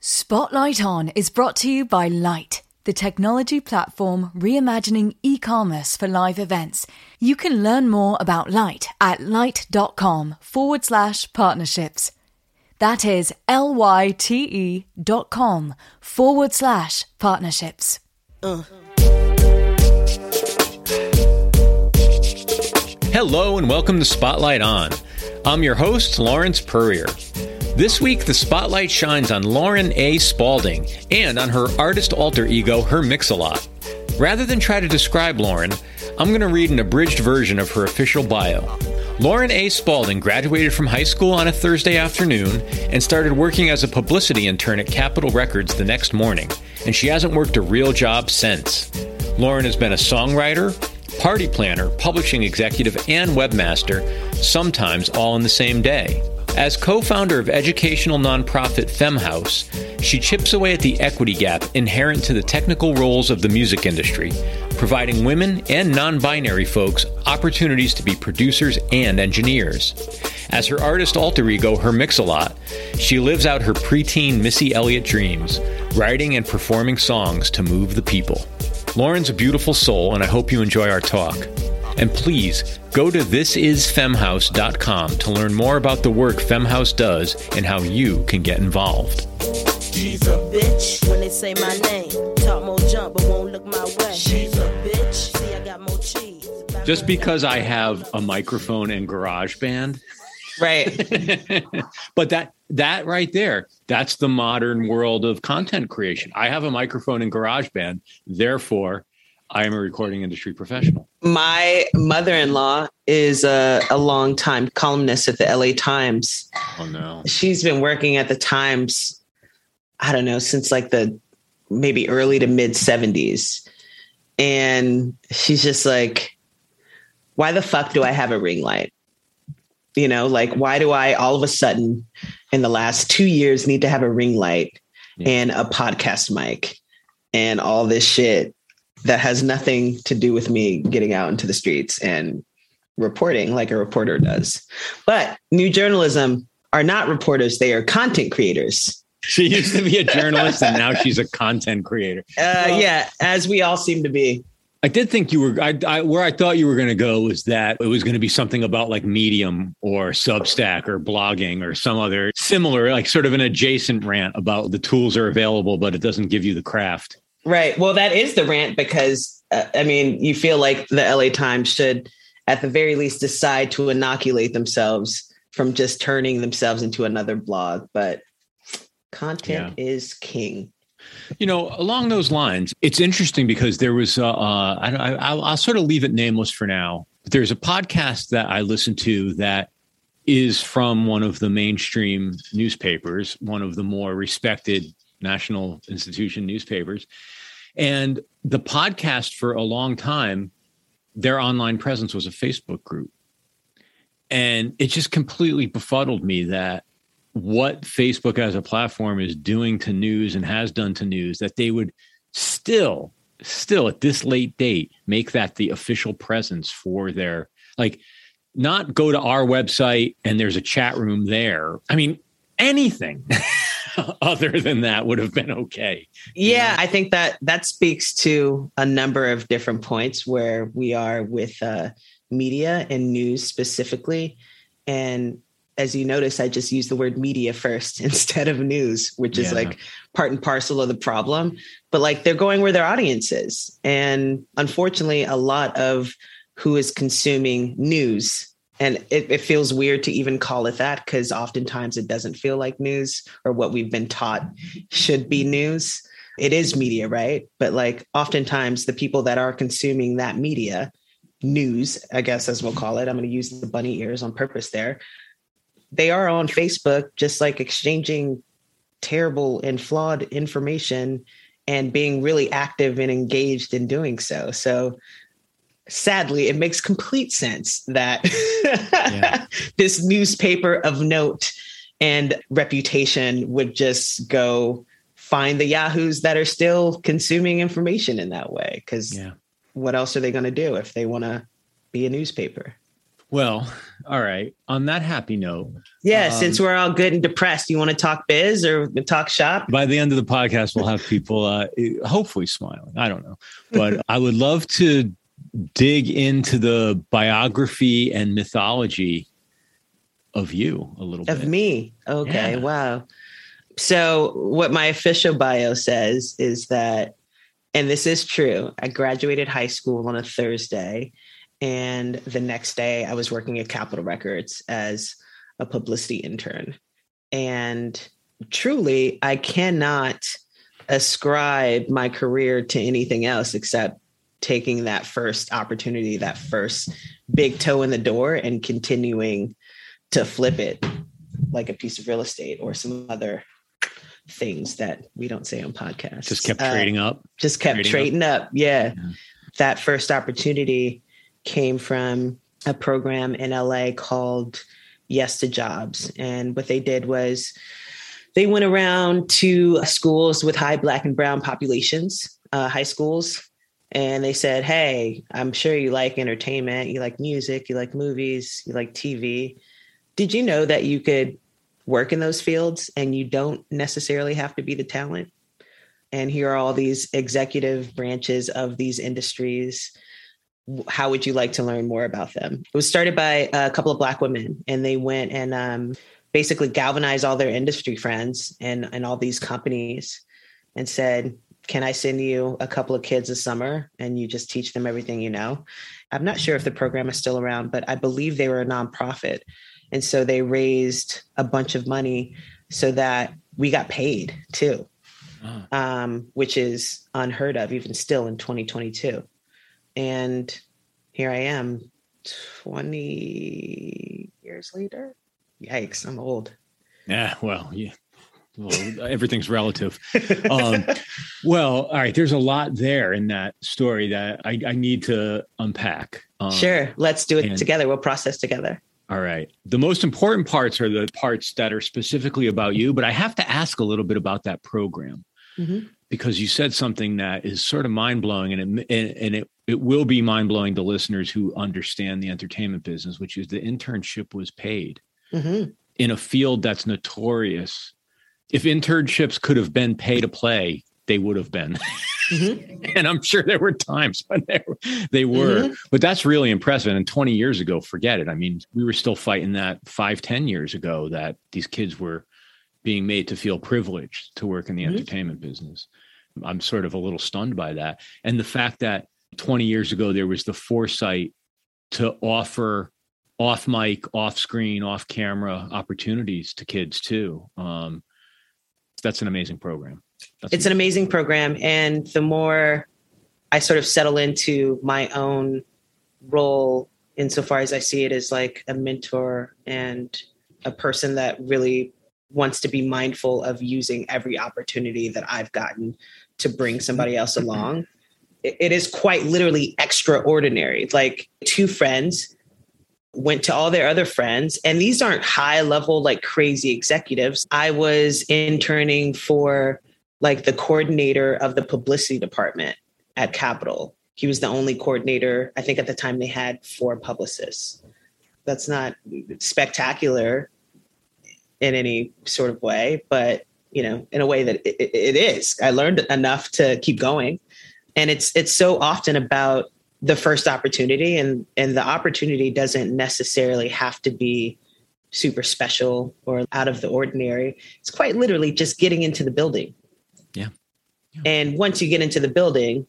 Spotlight On is brought to you by Lyte, the technology platform reimagining e commerce for live events. You can learn more about Lyte at lyte.com forward slash partnerships. That is L Y T E dot com forward slash partnerships. Uh. Hello and welcome to Spotlight On. I'm your host, Lawrence Peryer. This week, the spotlight shines on Lauren A. Spalding and on her artist alter ego, Her Mix-a-Lot. Rather than try to describe Lauren, I'm going to read an abridged version of her official bio. Lauren A. Spalding graduated from high school on a Thursday afternoon and started working as a publicity intern at Capitol Records the next morning, and she hasn't worked a real job since. Lauren has been a songwriter, party planner, publishing executive, and webmaster, sometimes all in the same day. As co founder of educational nonprofit FemHouse, she chips away at the equity gap inherent to the technical roles of the music industry, providing women and non binary folks opportunities to be producers and engineers. As her artist alter ego, Her Mix-a-Lot, she lives out her preteen Missy Elliott dreams, writing and performing songs to move the people. Lauren's a beautiful soul, and I hope you enjoy our talk. And please go to thisisfemhouse.com to learn more about the work Femhouse does and how you can get involved. She's a bitch when they say my name. Talk more jump, but won't look my way. She's a bitch. See, I got more cheese. Just because I have a microphone and GarageBand, Right. but that that right there, that's the modern world of content creation. I have a microphone and GarageBand, therefore I am a recording industry professional. My mother in law is a, a long time columnist at the LA Times. Oh no. She's been working at the Times, I don't know, since like the maybe early to mid 70s. And she's just like, why the fuck do I have a ring light? You know, like, why do I all of a sudden in the last two years need to have a ring light Yeah. and a podcast mic and all this shit that has nothing to do with me getting out into the streets and reporting like a reporter does. But new journalism are not reporters, they are content creators. She used to be a journalist and now she's a content creator. Uh, yeah, as we all seem to be. I did think you were I, I where I thought you were going to go was that it was going to be something about like Medium or Substack or blogging or some other similar like sort of an adjacent rant about the tools are available but it doesn't give you the craft. Right. Well, that is the rant because, uh, I mean, you feel like the LA Times should, at the very least, decide to inoculate themselves from just turning themselves into another blog. But content is king. You know, along those lines, it's interesting because there was uh, uh I, I'll, I'll sort of leave it nameless for now. But there's a podcast that I listen to that is from one of the mainstream newspapers, one of the more respected national institution newspapers. And the podcast for a long time, their online presence was a Facebook group. And it just completely befuddled me that what Facebook as a platform is doing to news and has done to news, that they would still, still at this late date, make that the official presence for their, like, not go to our website and there's a chat room there. I mean, anything other than that would have been okay. Yeah, I think that that speaks to a number of different points where we are with uh, media and news specifically. And as you notice, I just use the word media first instead of news, which is Yeah. like part and parcel of the problem. But like they're going where their audience is. And unfortunately, a lot of who is consuming news. And it, it feels weird to even call it that because oftentimes it doesn't feel like news or what we've been taught should be news. It is media, right? But like oftentimes the people that are consuming that media, news, I guess as we'll call it, I'm going to use the bunny ears on purpose there. They are on Facebook, just like exchanging terrible and flawed information and being really active and engaged in doing so. So sadly, it makes complete sense that this newspaper of note and reputation would just go find the yahoos that are still consuming information in that way because Yeah. what else are they going to do if they want to be a newspaper? Well, all right. On that happy note, Yeah, Um, since we're all good and depressed, you want to talk biz or talk shop? by the end of the podcast, we'll have people uh, hopefully smiling. I don't know, but I would love to dig into the biography and mythology of you a little Of bit. Of me. Okay, Yeah. wow. So, what my official bio says is that, and this is true, I graduated high school on a Thursday. And the next day, I was working at Capitol Records as a publicity intern. And truly, I cannot ascribe my career to anything else except taking that first opportunity, that first big toe in the door, and continuing to flip it like a piece of real estate or some other things that we don't say on podcasts. Just kept Uh, trading up. just kept Trading trading, up. Yeah. Yeah. That first opportunity came from a program in LA called Yes to Jobs. And what they did was they went around to schools with high black and brown populations, uh, high schools, and they said, Hey, I'm sure you like entertainment, you like music, you like movies, you like TV. Did you know that you could work in those fields and you don't necessarily have to be the talent? and here are all these executive branches of these industries how would you like to learn more about them it was started by a couple of black women and they went and um, basically galvanized all their industry friends and, and all these companies and said can i send you a couple of kids this summer and you just teach them everything you know i'm not sure if the program is still around but i believe they were a nonprofit and so they raised a bunch of money so that we got paid too Ah. um, which is unheard of even still in 2022. And here I am 20 years later. Yikes, I'm old. Yeah, well, yeah. Well, everything's relative. Um, well, all right. There's a lot there in that story that I, I need to unpack. Um, sure, let's do it and- together. We'll process together. All right. The most important parts are the parts that are specifically about you, but I have to ask a little bit about that program Mhm. because you said something that is sort of mind blowing, and it and, and it it will be mind blowing to listeners who understand the entertainment business, which is the internship was paid Mhm. in a field that's notorious. If internships could have been pay to play, they would have been. Mhm. and I'm sure there were times when they were, they were. Mhm. but that's really impressive. And 20 years ago, forget it. I mean, we were still fighting that five, 10 years ago that these kids were being made to feel privileged to work in the Mhm. entertainment business. I'm sort of a little stunned by that. And the fact that 20 years ago, there was the foresight to offer off mic, off screen, off camera opportunities to kids too. Um, that's an amazing program. That's It's an amazing program. And the more I sort of settle into my own role, insofar as I see it as like a mentor and a person that really wants to be mindful of using every opportunity that I've gotten to bring somebody else along. It- is quite literally extraordinary. Like two friends went to all their other friends and these aren't high level like crazy executives i was interning for like the coordinator of the publicity department at Capitol. He was the only coordinator. I think at the time they had four publicists. That's not spectacular in any sort of way, but you know, in a way that it- it is. I learned enough to keep going, and it's it's so often about the first opportunity, and and the opportunity doesn't necessarily have to be super special or out of the ordinary. It's quite literally just getting into the building. Yeah. Yeah. And once you get into the building,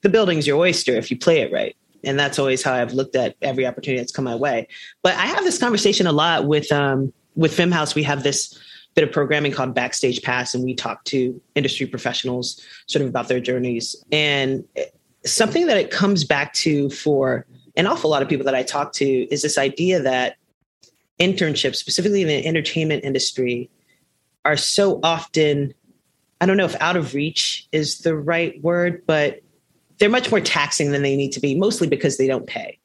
the building's your oyster if you play it right. And that's always how I've looked at every opportunity that's come my way. But I have this conversation a lot with um, with FemHouse. We have this bit of programming called Backstage Pass, and we talk to industry professionals sort of about their journeys. And something that it comes back to for an awful lot of people that I talk to is this idea that internships, specifically in the entertainment industry, are so often, I don't know if out of reach is the right word, but they're much more taxing than they need to be, mostly because they don't pay.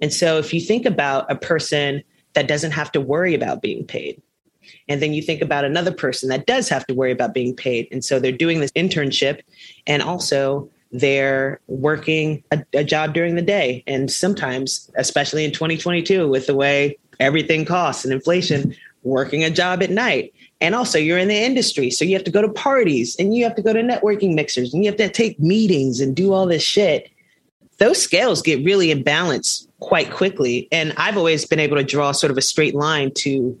And so if you think about a person that doesn't have to worry about being paid, and then you think about another person that does have to worry about being paid. And so they're doing this internship and also they're working a, a job during the day. And sometimes, especially in 2022, with the way everything costs and inflation, working a job at night. And also, you're in the industry. So you have to go to parties and you have to go to networking mixers and you have to take meetings and do all this shit. Those scales get really imbalanced quite quickly. And I've always been able to draw sort of a straight line to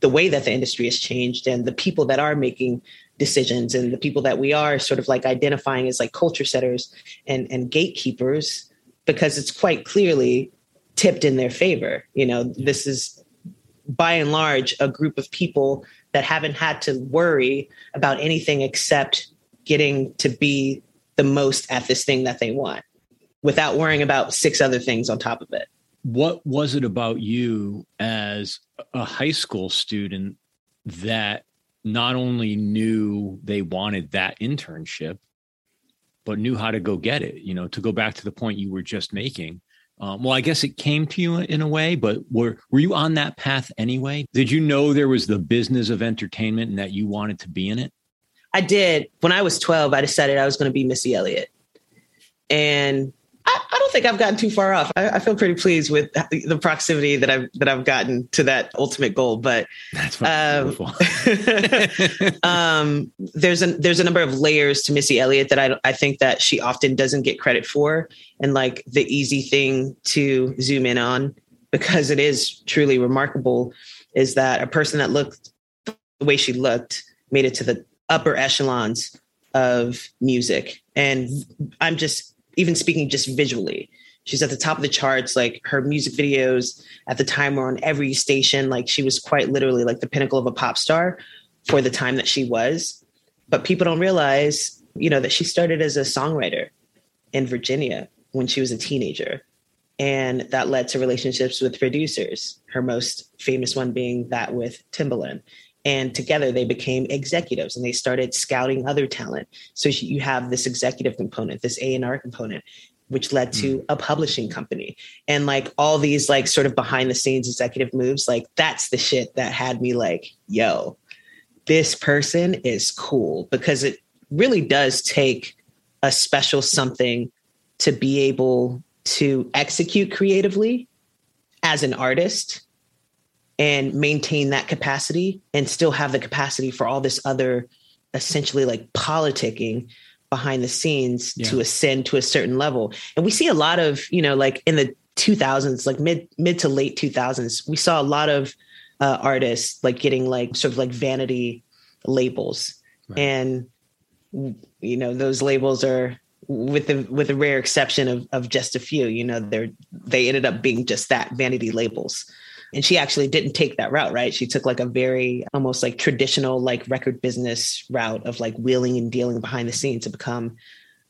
the way that the industry has changed and the people that are making decisions and the people that we are sort of like identifying as like culture setters and, and gatekeepers because it's quite clearly tipped in their favor. You know, this is by and large a group of people that haven't had to worry about anything except getting to be the most at this thing that they want without worrying about six other things on top of it. What was it about you as a high school student that not only knew they wanted that internship, but knew how to go get it? You know, to go back to the point you were just making. Um, well, I guess it came to you in a way, but were were you on that path anyway? Did you know there was the business of entertainment and that you wanted to be in it? I did. When I was 12, I decided I was going to be Missy Elliott. And I, I, don't think I've gotten too far off. I, I, feel pretty pleased with the proximity that I've that I've gotten to that ultimate goal. But that's um, um, there's a there's a number of layers to Missy Elliott that I I think that she often doesn't get credit for, and like the easy thing to zoom in on because it is truly remarkable is that a person that looked the way she looked made it to the upper echelons of music, and I'm just even speaking just visually. She's at the top of the charts. Like her music videos at the time were on every station. Like she was quite literally like the pinnacle of a pop star for the time that she was. But people don't realize, you know, that she started as a songwriter in Virginia when she was a teenager. And that led to relationships with producers, her most famous one being that with Timbaland and together they became executives and they started scouting other talent. So you have this executive component this a&r component which led to mm. a publishing company. And like all these like sort of behind the scenes executive moves like that's the shit that had me like yo this person is cool. Because it really does take a special something to be able to execute creatively as an artist and maintain that capacity and still have the capacity for all this other essentially like politicking behind the scenes yeah. to ascend to a certain level. And we see a lot of, you know, like in the 2000s, like mid mid to late 2000s, we saw a lot of uh, artists like getting like sort of like vanity labels. Right. And you know, those labels are with the with a rare exception of of just a few, you know, they're they ended up being just that vanity labels. And she actually didn't take that route, right? She took like a very almost like traditional like record business route of like wheeling and dealing behind the scenes to become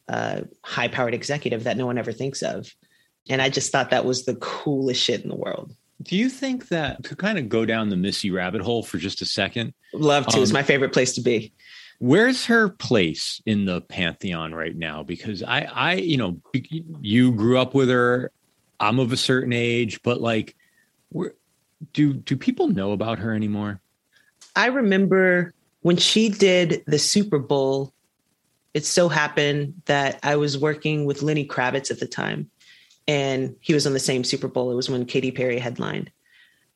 a high powered executive that no one ever thinks of. And I just thought that was the coolest shit in the world. Do you think that to kind of go down the Missy rabbit hole for just a second? Love to. Um, it's my favorite place to be. Where's her place in the pantheon right now? Because I, I, you know, you grew up with her. I'm of a certain age, but like, where do do people know about her anymore? I remember when she did the Super Bowl. It so happened that I was working with Lenny Kravitz at the time, and he was on the same Super Bowl. It was when Katy Perry headlined,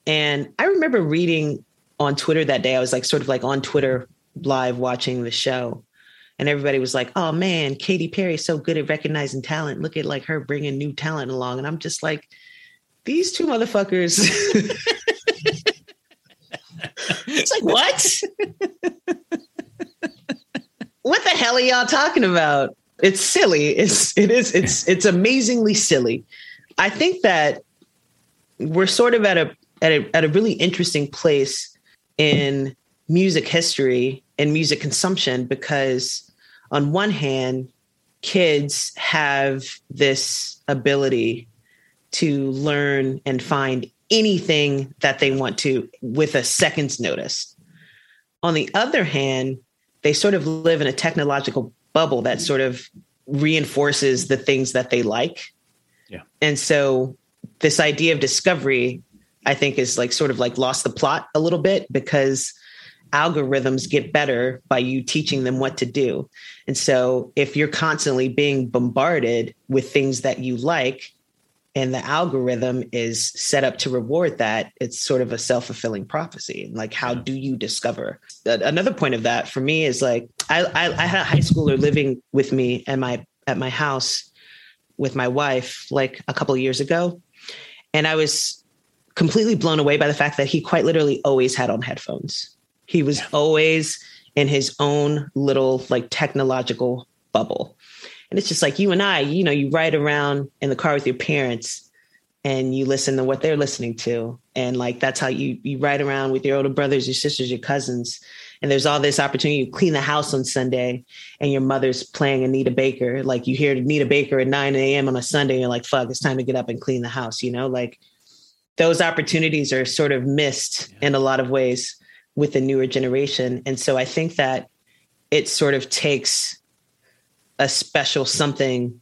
and I remember reading on Twitter that day. I was like, sort of like on Twitter live watching the show, and everybody was like, "Oh man, Katy Perry is so good at recognizing talent. Look at like her bringing new talent along." And I'm just like, these two motherfuckers. it's like, what? what the hell are y'all talking about? It's silly. It's it is it's it's amazingly silly. I think that we're sort of at a at a at a really interesting place in music history and music consumption because on one hand kids have this ability to learn and find anything that they want to with a second's notice. On the other hand, they sort of live in a technological bubble that sort of reinforces the things that they like. Yeah. And so this idea of discovery, I think, is like sort of like lost the plot a little bit because algorithms get better by you teaching them what to do. And so if you're constantly being bombarded with things that you like, and the algorithm is set up to reward that. It's sort of a self-fulfilling prophecy. Like how do you discover? Another point of that for me is like I, I, I had a high schooler living with me at my at my house with my wife like a couple of years ago. And i was completely blown away by the fact that he quite literally always had on headphones. He was yeah. always in his own little like technological bubble and it's just like you and I, you know, you ride around in the car with your parents and you listen to what they're listening to. And like that's how you you ride around with your older brothers, your sisters, your cousins. And there's all this opportunity. You clean the house on Sunday and your mother's playing Anita Baker. Like you hear Anita Baker at 9 a.m. on a Sunday, and you're like, fuck, it's time to get up and clean the house, you know? Like those opportunities are sort of missed yeah. in a lot of ways with the newer generation. And so I think that it sort of takes a special something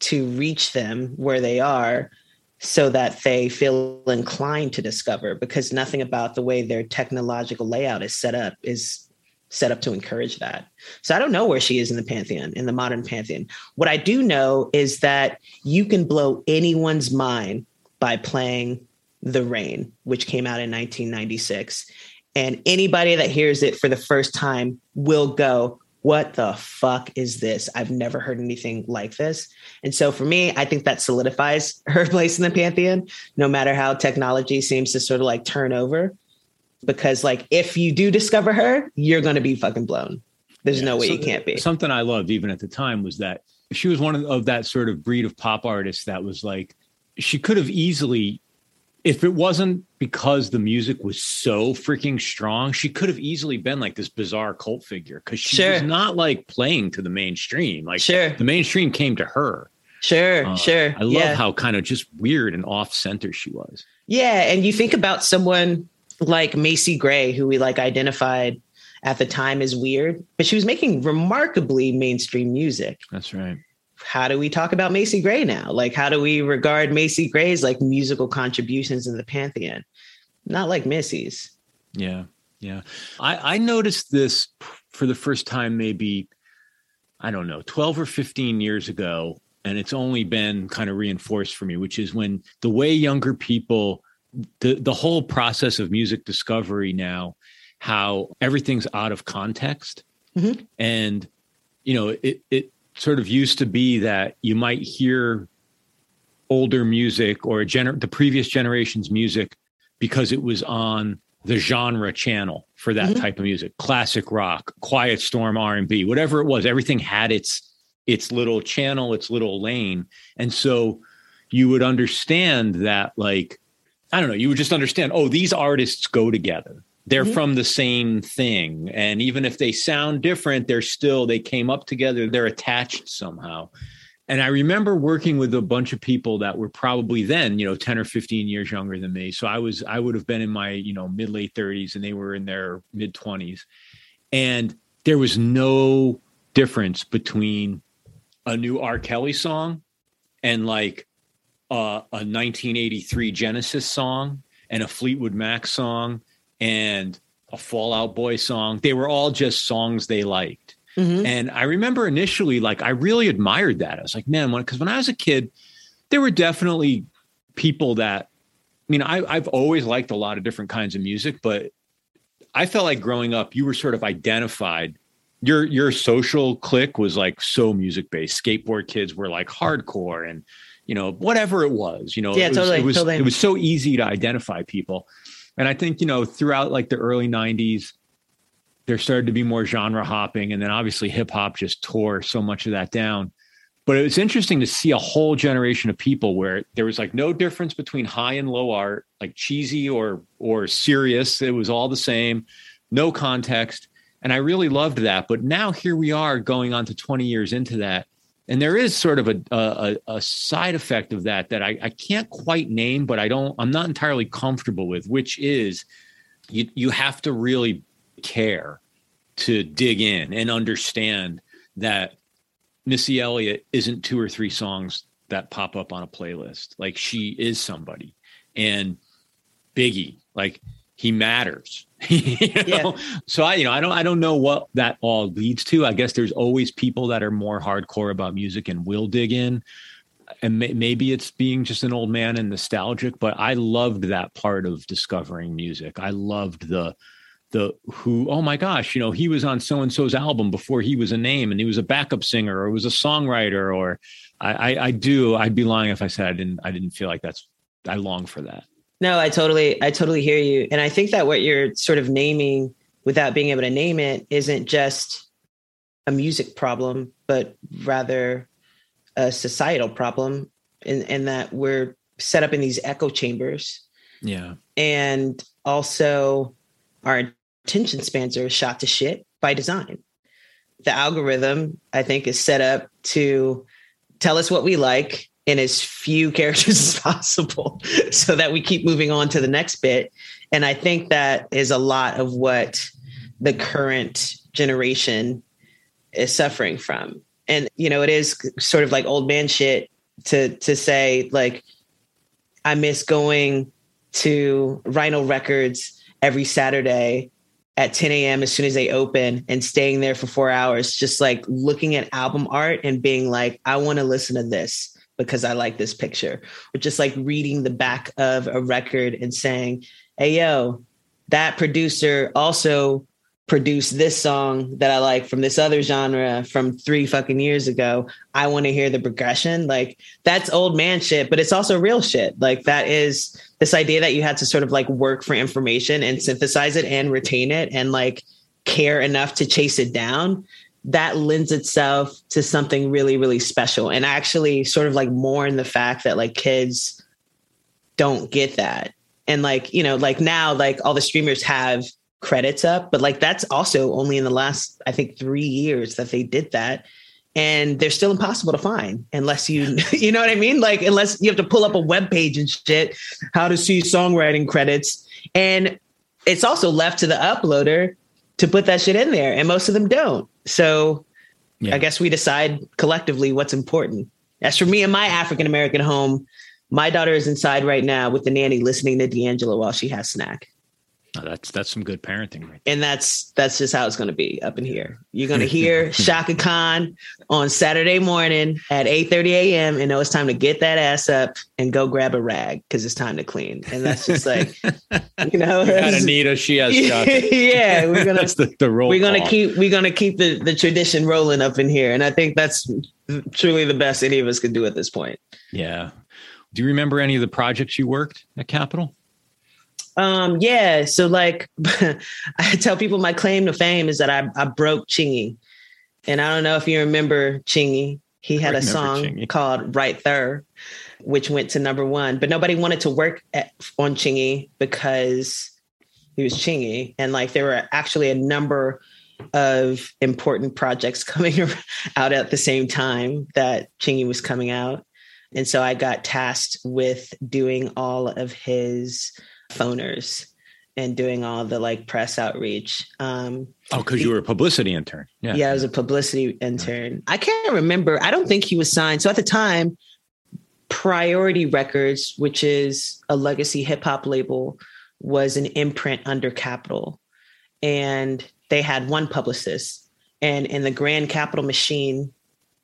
to reach them where they are so that they feel inclined to discover because nothing about the way their technological layout is set up is set up to encourage that. So I don't know where she is in the pantheon, in the modern pantheon. What I do know is that you can blow anyone's mind by playing The Rain, which came out in 1996. And anybody that hears it for the first time will go, what the fuck is this? I've never heard anything like this. And so for me, I think that solidifies her place in the pantheon, no matter how technology seems to sort of like turn over. Because like if you do discover her, you're gonna be fucking blown. There's yeah, no way so you can't be. Something I loved even at the time was that she was one of, of that sort of breed of pop artists that was like she could have easily if it wasn't because the music was so freaking strong, she could have easily been like this bizarre cult figure because she sure. was not like playing to the mainstream. Like sure. the mainstream came to her. Sure, uh, sure. I love yeah. how kind of just weird and off center she was. Yeah. And you think about someone like Macy Gray, who we like identified at the time as weird, but she was making remarkably mainstream music. That's right how do we talk about Macy Gray now? Like, how do we regard Macy Gray's like musical contributions in the pantheon? Not like Missy's. Yeah, yeah. I, I noticed this for the first time, maybe I don't know, twelve or fifteen years ago, and it's only been kind of reinforced for me, which is when the way younger people, the the whole process of music discovery now, how everything's out of context, mm-hmm. and you know, it it sort of used to be that you might hear older music or gener- the previous generation's music because it was on the genre channel for that mm-hmm. type of music. Classic rock quiet storm r&b whatever it was everything had its its little channel its little lane. And so you would understand that like i don't know you would just understand oh these artists go together they're mm-hmm. from the same thing. And even if they sound different they're still they came up together. They're attached somehow. And i remember working with a bunch of people that were probably then you know 10 or 15 years younger than me. So i was i would have been in my you know mid late 30s and they were in their mid 20s and there was no difference between a new r. Kelly song and like uh, a 1983 genesis song and a fleetwood mac song and a Fall Out Boy song. They were all just songs they liked. Mm-hmm. And I remember initially, like, I really admired that. I was like, man, because when, when I was a kid, there were definitely people that, I mean, I, I've always liked a lot of different kinds of music, but I felt like growing up, you were sort of identified. Your your social clique was like so music based. Skateboard kids were like hardcore and you know whatever it was. You know, yeah, it was, totally, it was totally. it was so easy to identify people. And I think, you know, throughout like the early 90s, there started to be more genre hopping. And then obviously hip hop just tore so much of that down. But it was interesting to see a whole generation of people where there was like no difference between high and low art, like cheesy or or serious. It was all the same, no context. And I really loved that. But now here we are going on to 20 years into that and there is sort of a, a, a side effect of that that I, I, can't quite name, but I don't, I'm not entirely comfortable with, which is you, you have to really care to dig in and understand that Missy Elliott isn't two or three songs that pop up on a playlist. Like she is somebody. And Biggie, like he matters. you know? yeah. So I, you know, I don't, I don't know what that all leads to. I guess there's always people that are more hardcore about music and will dig in, and may, maybe it's being just an old man and nostalgic. But I loved that part of discovering music. I loved the, the who. Oh my gosh, you know, he was on so and so's album before he was a name, and he was a backup singer or was a songwriter. Or I, I, I do. I'd be lying if I said I didn't. I didn't feel like that's. I long for that. No, I totally, I totally hear you. And I think that what you're sort of naming without being able to name it isn't just a music problem, but rather a societal problem in, in that we're set up in these echo chambers. Yeah. And also our attention spans are shot to shit by design. The algorithm, I think, is set up to tell us what we like in as few characters as possible so that we keep moving on to the next bit. And I think that is a lot of what the current generation is suffering from. And, you know, it is sort of like old man shit to to say like I miss going to Rhino Records every Saturday at 10 a.m. as soon as they open and staying there for four hours, just like looking at album art and being like, I want to listen to this because I like this picture, or just like reading the back of a record and saying, hey, yo, that producer also produced this song that I like from this other genre from three fucking years ago. I want to hear the progression. Like that's old man shit, but it's also real shit. Like that is this idea that you had to sort of like work for information and synthesize it and retain it and like care enough to chase it down that lends itself to something really really special. And actually sort of like more in the fact that like kids don't get that. And like you know like now like all the streamers have credits up but like that's also only in the last i think 3 years that they did that. And they're still impossible to find unless you you know what i mean? Like unless you have to pull up a web page and shit how to see songwriting credits. And it's also left to the uploader to put that shit in there and most of them don't so yeah. I guess we decide collectively what's important. As for me and my African American home, my daughter is inside right now with the nanny listening to D'Angelo while she has snack. Oh, that's that's some good parenting, right? And that's that's just how it's going to be up in here. You're going to hear Chaka Khan on Saturday morning at 8:30 a.m. and know it's time to get that ass up and go grab a rag because it's time to clean. And that's just like, you know, you got Anita. She has yeah, we're gonna that's the, the role. We're gonna keep we're gonna keep the the tradition rolling up in here, and I think that's truly the best any of us could do at this point. Yeah. Do you remember any of the projects you worked at Capitol? Um, yeah. So like I tell people my claim to fame is that I, I broke Chingy. And I don't know if you remember Chingy. He had a song Chingy. called Right There, which went to number one. But nobody wanted to work at, on Chingy because he was Chingy. And like there were actually a number of important projects coming out at the same time that Chingy was coming out. And so I got tasked with doing all of his phoners and doing all the like press outreach. Um, oh, because you were a publicity intern. Yeah. Yeah, I was a publicity intern. I can't remember. I don't think he was signed. So at the time, Priority Records, which is a legacy hip hop label, was an imprint under Capitol. And they had one publicist. And in the Grand Capitol machine,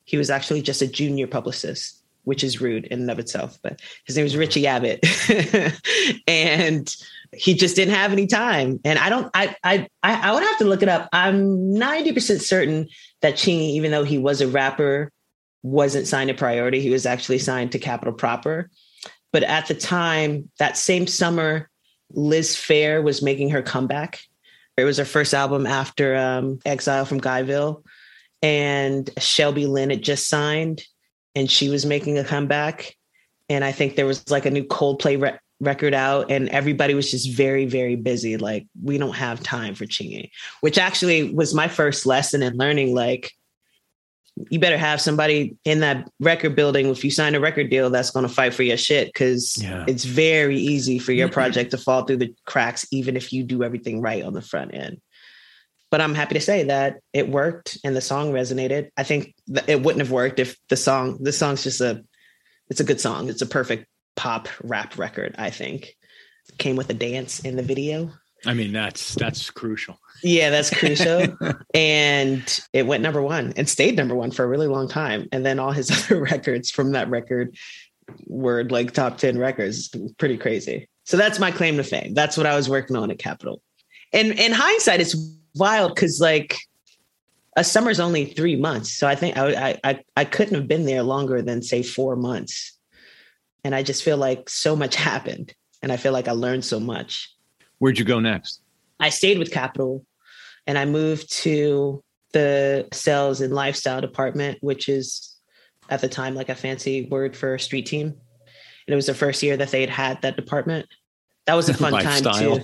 he was actually just a junior publicist which is rude in and of itself. But his name was Richie Abbott, and he just didn't have any time. And I don't, I, I, I would have to look it up. I'm 90 percent certain that Chingy, even though he was a rapper, wasn't signed to Priority. He was actually signed to Capitol proper. But at the time, that same summer, Liz Phair was making her comeback. It was her first album after um, Exile from Guyville. And Shelby Lynne had just signed and she was making a comeback. And I think there was like a new Coldplay re- record out, and everybody was just very, very busy. Like, we don't have time for Chingy, which actually was my first lesson in learning. Like, you better have somebody in that record building if you sign a record deal that's going to fight for your shit because yeah. it's very easy for your mm-hmm. project to fall through the cracks even if you do everything right on the front end but I'm happy to say that it worked and the song resonated. I think it wouldn't have worked if the song, the song's just a, it's a good song. It's a perfect pop rap record, I think. came with a dance in the video. I mean, that's that's crucial. Yeah, that's crucial. and it went number one and stayed number one for a really long time. And then all his other records from that record were like top 10 records. Pretty crazy. So that's my claim to fame. That's what I was working on at Capitol. And in hindsight, it's wild because like a summer's only three months. So I think I, I I couldn't have been there longer than say four months. And I just feel like so much happened. And I feel like I learned so much. Where'd you go next? I stayed with Capitol, and I moved to the sales and lifestyle department, which is at the time like a fancy word for a street team. And it was the first year that they had had that department. That was a fun time too.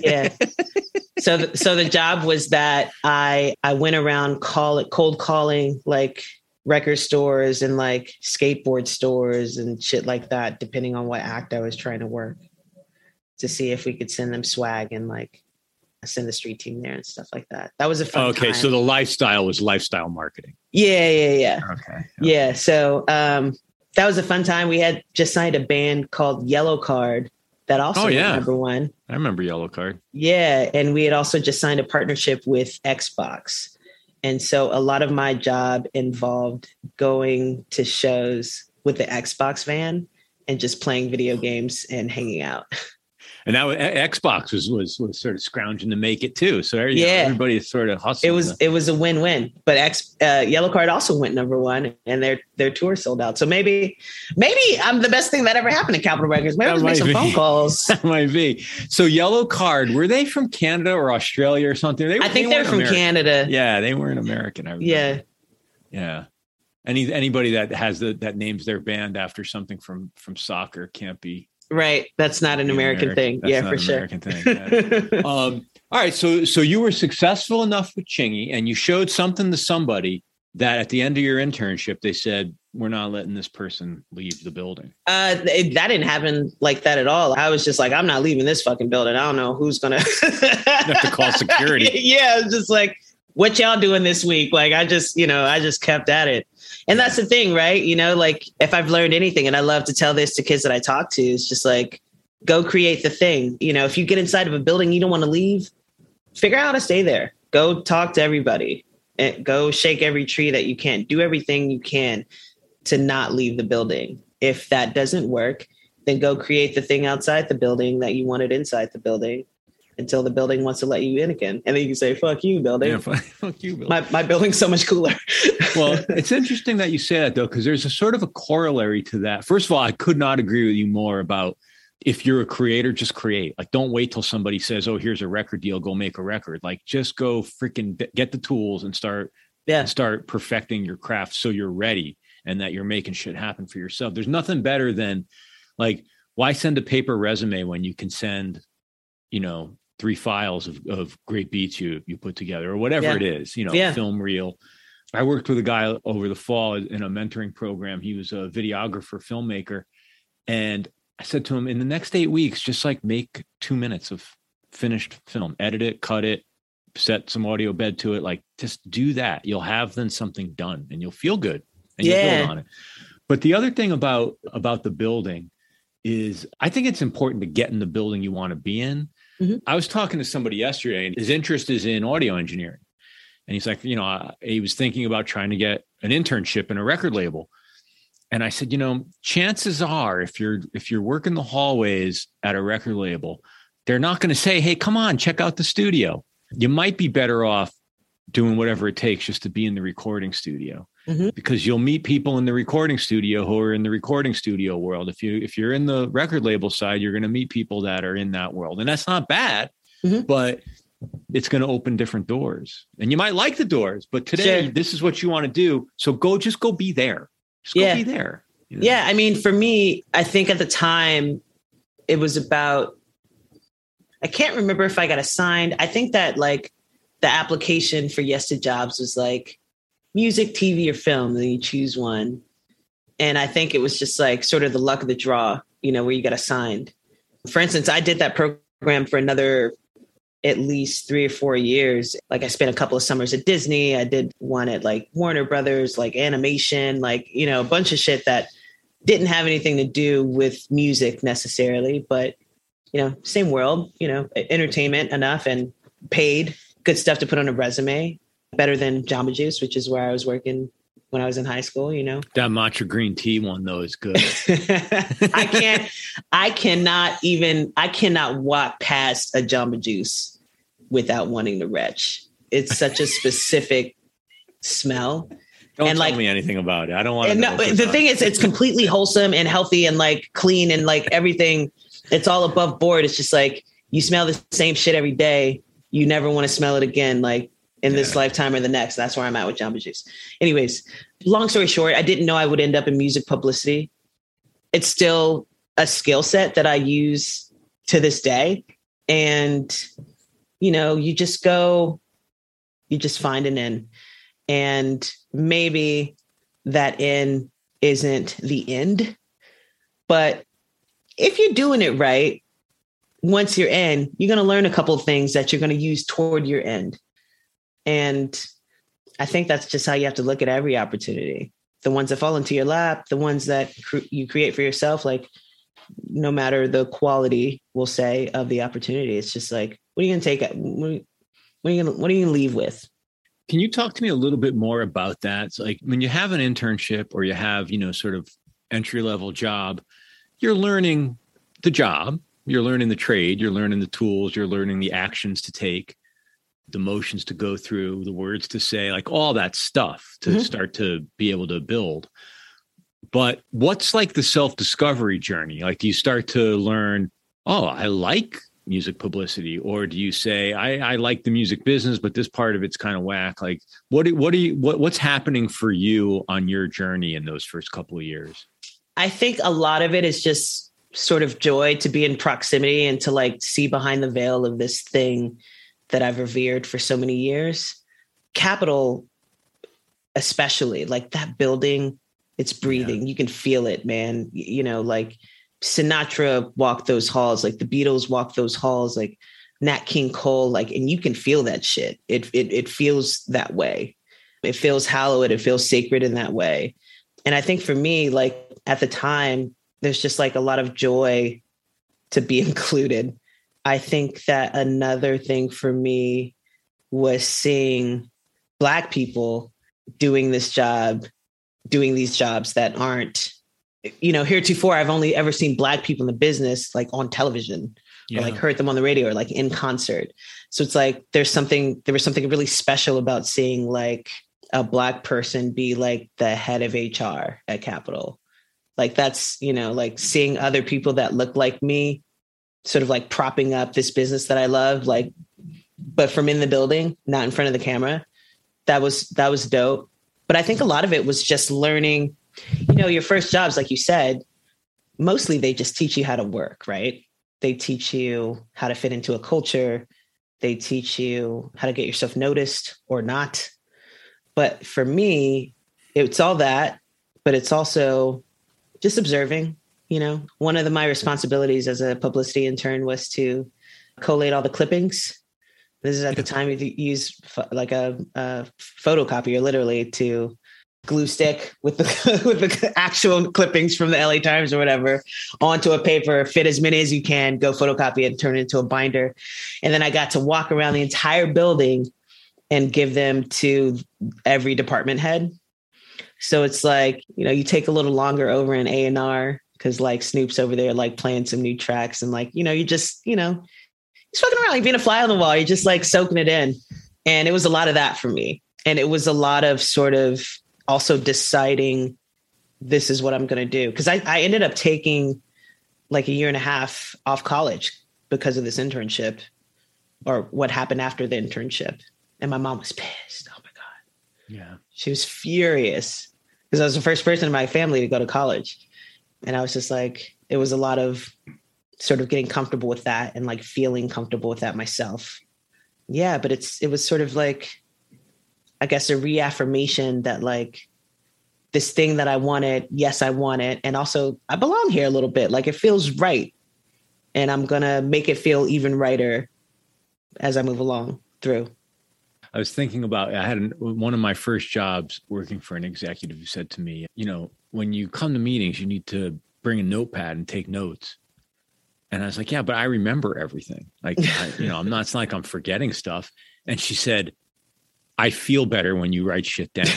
yeah. So, the, so the job was that I I went around call it cold calling like record stores and like skateboard stores and shit like that, depending on what act I was trying to work, to see if we could send them swag and like send the street team there and stuff like that. That was a fun. Time. Okay, time. so the lifestyle was lifestyle marketing. Yeah, yeah, yeah. Okay. Yeah. So um, that was a fun time. We had just signed a band called Yellowcard that oh, also Oh, yeah. number one. I remember Yellowcard. Yeah, and we had also just signed a partnership with Xbox. And so a lot of my job involved going to shows with the Xbox van and just playing video games and hanging out. And was, Xbox was, was was sort of scrounging to make it too. So you know, Yeah. everybody is sort of hustling. It was it was a win-win. But X uh, Yellowcard also went number one and their their tour sold out. So maybe maybe I'm the best thing that ever happened to Capitol Records. Maybe That I'll make some be. phone calls. that might be. So Yellowcard, were they from Canada or Australia or something? They, I think they're weren't from American. Canada. Yeah, they weren't American. I. Yeah. Yeah. Any anybody that has the that names their band after something from from soccer can't be Right. That's not an American, thing. That's yeah, not for an sure. American thing. Um, all right. So so you were successful enough with Chingy and you showed something to somebody that at the end of your internship they said we're not letting this person leave the building. Uh, it, that didn't happen like that at all. I was just like, I'm not leaving this fucking building. I don't know who's gonna have to call security. yeah, it's just like, what y'all doing this week? Like, I just, you know, I just kept at it. And that's the thing, right? You know, like if I've learned anything, and I love to tell this to kids that I talk to, it's just like, go create the thing. You know, if you get inside of a building you don't want to leave, figure out how to stay there. Go talk to everybody. And go shake every tree that you can. Do everything you can to not leave the building. If that doesn't work, then go create the thing outside the building that you wanted inside the building until the building wants to let you in again. And then you can say, fuck you, building. Yeah, fuck, fuck you, Bill. my, my building's so much cooler. well, it's interesting that you say that though, because there's a sort of a corollary to that. First of all, I could not agree with you more about if you're a creator, just create. Like, don't wait till somebody says, "Oh, here's a record deal. Go make a record." Like, just go freaking get the tools and start yeah. and start perfecting your craft so you're ready and that you're making shit happen for yourself. There's nothing better than like why send a paper resume when you can send, you know, three files of, of great beats you you put together or whatever Yeah. it is, you know, Yeah. film reel. I worked with a guy over the fall in a mentoring program. He was a videographer, filmmaker, and I said to him, in the next eight weeks, just like make two minutes of finished film, edit it, cut it, set some audio bed to it. Like just do that. You'll have then something done and you'll feel good and you'll build on it. But the other thing about about the building is I think it's important to get in the building you want to be in. Mhm. I was talking to somebody yesterday and his interest is in audio engineering. And he's like, you know, I- he was thinking about trying to get an internship in a record label. And I said, you know, chances are if you're if you're working the hallways at a record label, they're not going to say, "Hey, come on, check out the studio." You might be better off doing whatever it takes just to be in the recording studio. Mhm. Because you'll meet people in the recording studio who are in the recording studio world. If you if you're in the record label side, you're going to meet people that are in that world. And that's not bad, Mhm. but it's going to open different doors. And you might like the doors, but today Sure. this is what you want to do. So go just go be there. Just go Yeah. be there. you know? Yeah, I mean, for me, I think at the time it was about. I can't remember if I got assigned. I think that like the application for Yes to Jobs was like music, TV, or film. Then you choose one, and I think it was just like sort of the luck of the draw, you know, where you got assigned. For instance, I did that program for another at least three or four years. Like I spent a couple of summers at Disney. I did one at like Warner Brothers, like animation, like, you know, a bunch of shit that didn't have anything to do with music necessarily, but you know, same world, you know, entertainment enough and paid, good stuff to put on a resume, better than Jamba Juice, which is where I was working when I was in high school, you know. That matcha green tea one though is good. I can't I cannot even I cannot walk past a Jamba Juice without wanting to retch. It's such a specific smell. Don't And, tell like- me anything about it. I don't want to. No, the thing is it's completely wholesome and healthy and like clean and like everything it's all above board. It's just like you smell the same shit every day. You never want to smell it again like in this Yeah. lifetime or the next. That's where I'm at with Jamba Juice. Anyways, long story short, I didn't know I would end up in music publicity. It's still a skill set that I use to this day. And, you know, you just go, you just find an in. And maybe that in isn't the end. But if you're doing it right, once you're in, you're going to learn a couple of things that you're going to use toward your end. And I think that's just how you have to look at every opportunity. The ones that fall into your lap, the ones that cr- you create for yourself, like no matter the quality, we'll say, of the opportunity, it's just like, what are you going to take? What are you, what are you going to, what are you going to leave with? Can you talk to me a little bit more about that? It's like when you have an internship or you have, you know, sort of entry level job, you're learning the job, you're learning the trade, you're learning the tools, you're learning the actions to take, the motions to go through, the words to say, like all that stuff to Mhm. start to be able to build. But what's like the self discovery journey? Like, do you start to learn, oh, I like music publicity, or do you say, I, I like the music business, but this part of it's kind of whack? Like, what do, what do you what what's happening for you on your journey in those first couple of years? I think a lot of it is just sort of joy to be in proximity and to like see behind the veil of this thing that I've revered for so many years. Capitol, especially like that building, it's breathing. You can feel it, man. You know, like Sinatra walked those halls, like the Beatles walked those halls, like Nat King Cole, like, and you can feel that shit. It it it feels that way. It feels hallowed. It feels sacred in that way. And I think for me, like at the time, there's just like a lot of joy to be included. I think that another thing for me was seeing Black people doing this job, doing these jobs that aren't, you know, heretofore, I've only ever seen Black people in the business like on television or like heard them on the radio or like in concert. So it's like there's something, there was something really special about seeing like a Black person be like the head of HR at Capitol like that's you know like seeing other people that look like me sort of like propping up this business that i love like but from in the building not in front of the camera. That was that was dope. But i think a lot of it was just learning you know your first jobs like you said mostly they just teach you how to work right? They teach you how to fit into a culture. They teach you how to get yourself noticed or not. But for me it's all that but it's also just observing you know one of the, my responsibilities as a publicity intern was to collate all the clippings this is at the time you use like a, a photocopier literally to glue stick with the with the actual clippings from the LA Times or whatever onto a paper, fit as many as you can, go photocopy it, turn it into a binder. And then I got to walk around the entire building and give them to every department head. So it's like, you know, you take a little longer over in A&R because like Snoop's over there like playing some new tracks and like, you know, you just, you know, he's fucking around like being a fly on the wall. You're just like soaking it in. And it was a lot of that for me. And it was a lot of sort of also deciding this is what I'm going to do. Cause I, I ended up taking like a year and a half off college because of this internship or what happened after the internship. And my mom was pissed. Oh my God. Yeah. She was furious because I was the first person in my family to go to college. And I was just like, it was a lot of sort of getting comfortable with that and like feeling comfortable with that myself. Yeah, but it's it was sort of like I guess a reaffirmation that like this thing that I wanted, yes, I want it. And also I belong here a little bit. Like it feels right. And I'm gonna make it feel even righter as I move along through. I was thinking about I had an, one of my first jobs working for an executive who said to me, you know, when you come to meetings, you need to bring a notepad and take notes. And I was like, yeah, but I remember everything. Like, I, you know, I'm not, it's not like I'm forgetting stuff. And she said, I feel better when you write shit down.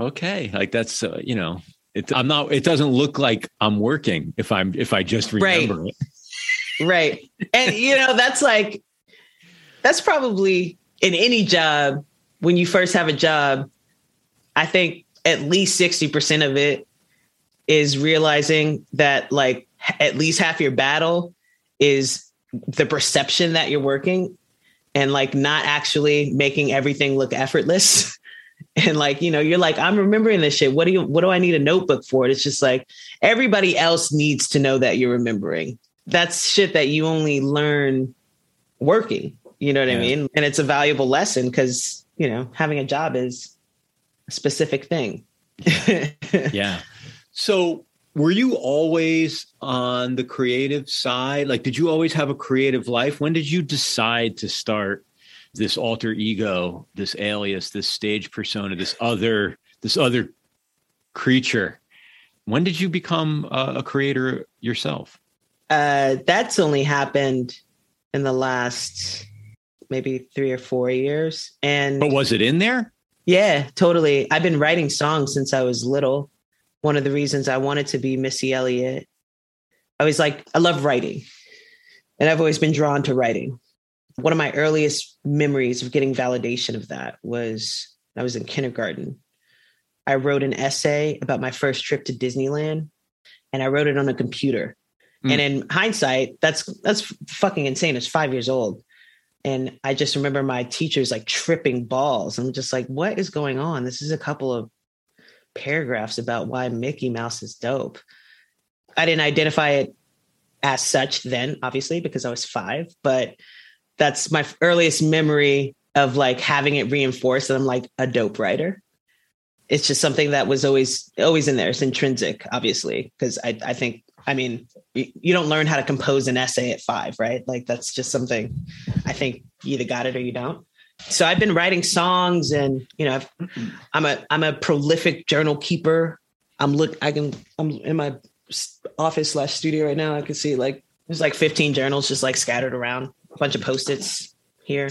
okay. Like that's, uh, you know, it, I'm not, it doesn't look like I'm working if I'm, if I just remember right. it. Right. And, you know, that's like, that's probably in any job when you first have a job, I think at least 60% of it is realizing that like at least half your battle is the perception that you're working and like not actually making everything look effortless. and like, you know, you're like, I'm remembering this shit. What do you what do I need a notebook for? It's just like everybody else needs to know that you're remembering. That's shit that you only learn working. You know what yeah. I mean? And it's a valuable lesson because, you know, having a job is a specific thing. yeah. So were you always on the creative side? Like, did you always have a creative life? When did you decide to start this alter ego, this alias, this stage persona, this other, this other creature? When did you become a, a creator yourself? Uh, that's only happened in the last maybe three or four years. And but was it in there? Yeah, totally. I've been writing songs since I was little. One of the reasons I wanted to be Missy Elliott, I was like, I love writing, and I've always been drawn to writing. One of my earliest memories of getting validation of that was I was in kindergarten. I wrote an essay about my first trip to Disneyland, and I wrote it on a computer. Mm. And in hindsight, that's that's fucking insane. It's five years old. And I just remember my teachers like tripping balls. I'm just like, what is going on? This is a couple of paragraphs about why Mickey Mouse is dope. I didn't identify it as such then, obviously, because I was five, but that's my earliest memory of like having it reinforced that I'm like a dope writer. It's just something that was always always in there. It's intrinsic, obviously, because I, I think I mean, you don't learn how to compose an essay at five, right? Like that's just something I think you either got it or you don't. So I've been writing songs and, you know, i am a, I'm a prolific journal keeper. I'm look, I can, I'm in my office slash studio right now. I can see like, there's like 15 journals just like scattered around a bunch of post-its here.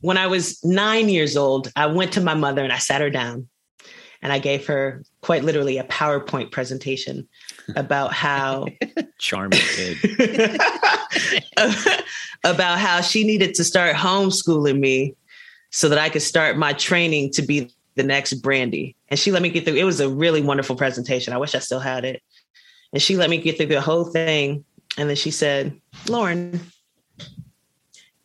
When I was nine years old, I went to my mother and I sat her down and I gave her quite literally a PowerPoint presentation about how charming kid about how she needed to start homeschooling me so that I could start my training to be the next Brandy. And she let me get through. It was a really wonderful presentation. I wish I still had it. And she let me get through the whole thing. And then she said, Lauren,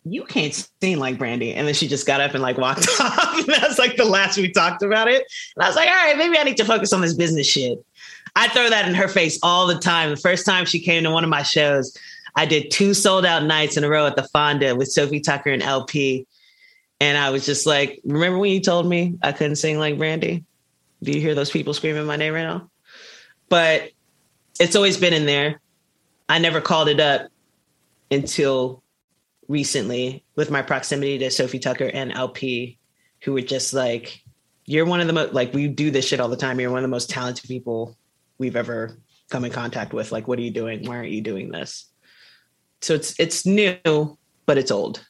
you can't sing like Brandy. And then she just got up and like walked off. and that's like the last we talked about it. And I was like, all right, maybe I need to focus on this business shit. I throw that in her face all the time. The first time she came to one of my shows, I did two sold out nights in a row at the Fonda with Sofi Tukker and LP. And I was just like, remember when you told me I couldn't sing like Brandy? Do you hear those people screaming my name right now? But it's always been in there. I never called it up until recently with my proximity to Sofi Tukker and LP, who were just like, you're one of the most, like, we do this shit all the time. You're one of the most talented people we've ever come in contact with. Like, what are you doing? Why aren't you doing this? So it's it's new, but it's old.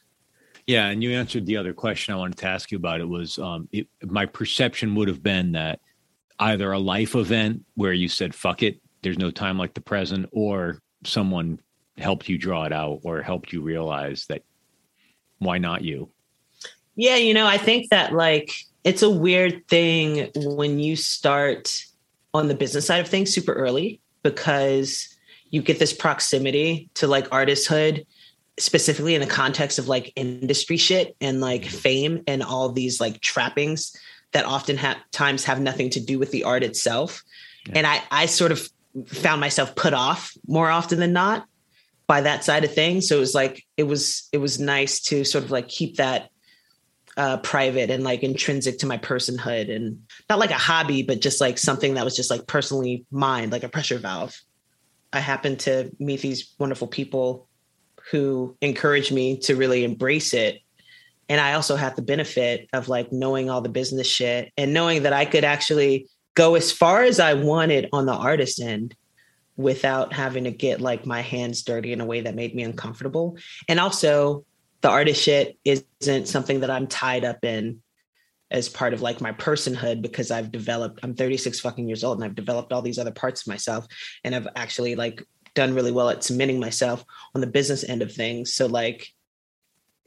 Yeah, and you answered the other question I wanted to ask you about. It was um, it, my perception would have been that either a life event where you said "fuck it," there's no time like the present, or someone helped you draw it out or helped you realize that why not you? Yeah, you know, I think that like it's a weird thing when you start on the business side of things super early because you get this proximity to like artisthood specifically in the context of like industry shit and like fame and all these like trappings that often have times have nothing to do with the art itself yeah. and i i sort of found myself put off more often than not by that side of things so it was like it was it was nice to sort of like keep that uh, private and like intrinsic to my personhood and not like a hobby, but just like something that was just like personally mine, like a pressure valve. I happened to meet these wonderful people who encouraged me to really embrace it and I also had the benefit of like knowing all the business shit and knowing that I could actually go as far as I wanted on the artist end without having to get like my hands dirty in a way that made me uncomfortable. And also, the artist shit isn't something that I'm tied up in as part of like my personhood because I've developed, I'm 36 fucking years old and I've developed all these other parts of myself and I've actually like done really well at cementing myself on the business end of things. So, like,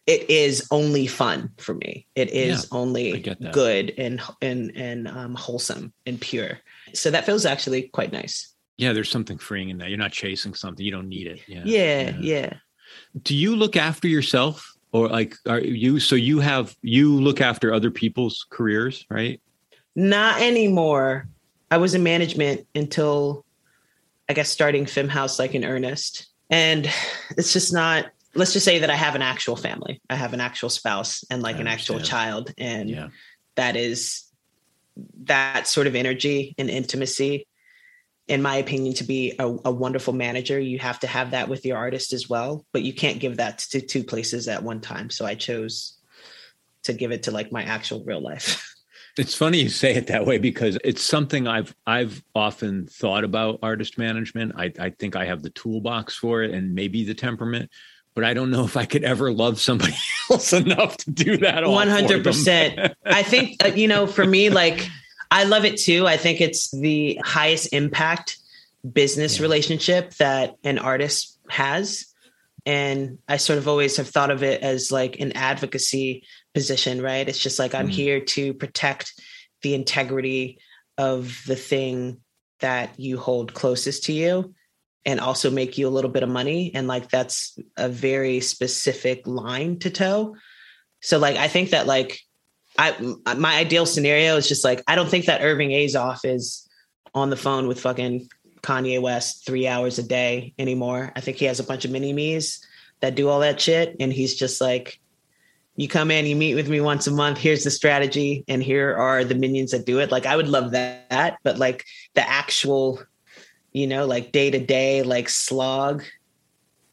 it is only fun for me. It is yeah, only good and and and um, wholesome and pure. So that feels actually quite nice. Yeah, there's something freeing in that. You're not chasing something. You don't need it. Yeah. Yeah, yeah. yeah. Do you look after yourself or like are you so you have you look after other people's careers, right? Not anymore. I was in management until I guess starting Femme House like in earnest. And it's just not let's just say that I have an actual family. I have an actual spouse and like an actual child. And yeah. that is that sort of energy and intimacy, in my opinion, to be a, a, wonderful manager, you have to have that with your artist as well. But you can't give that to two places at one time. So I chose to give it to like my actual real life. It's funny you say it that way because it's something I've I've often thought about artist management. I, I think I have the toolbox for it and maybe the temperament but I don't know if I could ever love somebody else enough to do that. One hundred percent. I think uh, you know, for me, like I love it too. I think it's the highest impact business relationship that an artist has, and I sort of always have thought of it as like an advocacy position. Right? It's just like I'm mm. here to protect the integrity of the thing that you hold closest to you and also make you a little bit of money and like that's a very specific line to toe so like i think that like i my ideal scenario is just like i don't think that irving azoff is on the phone with fucking kanye west three hours a day anymore i think he has a bunch of mini me's that do all that shit and he's just like you come in you meet with me once a month here's the strategy and here are the minions that do it like i would love that but like the actual you know, like day to day, like slog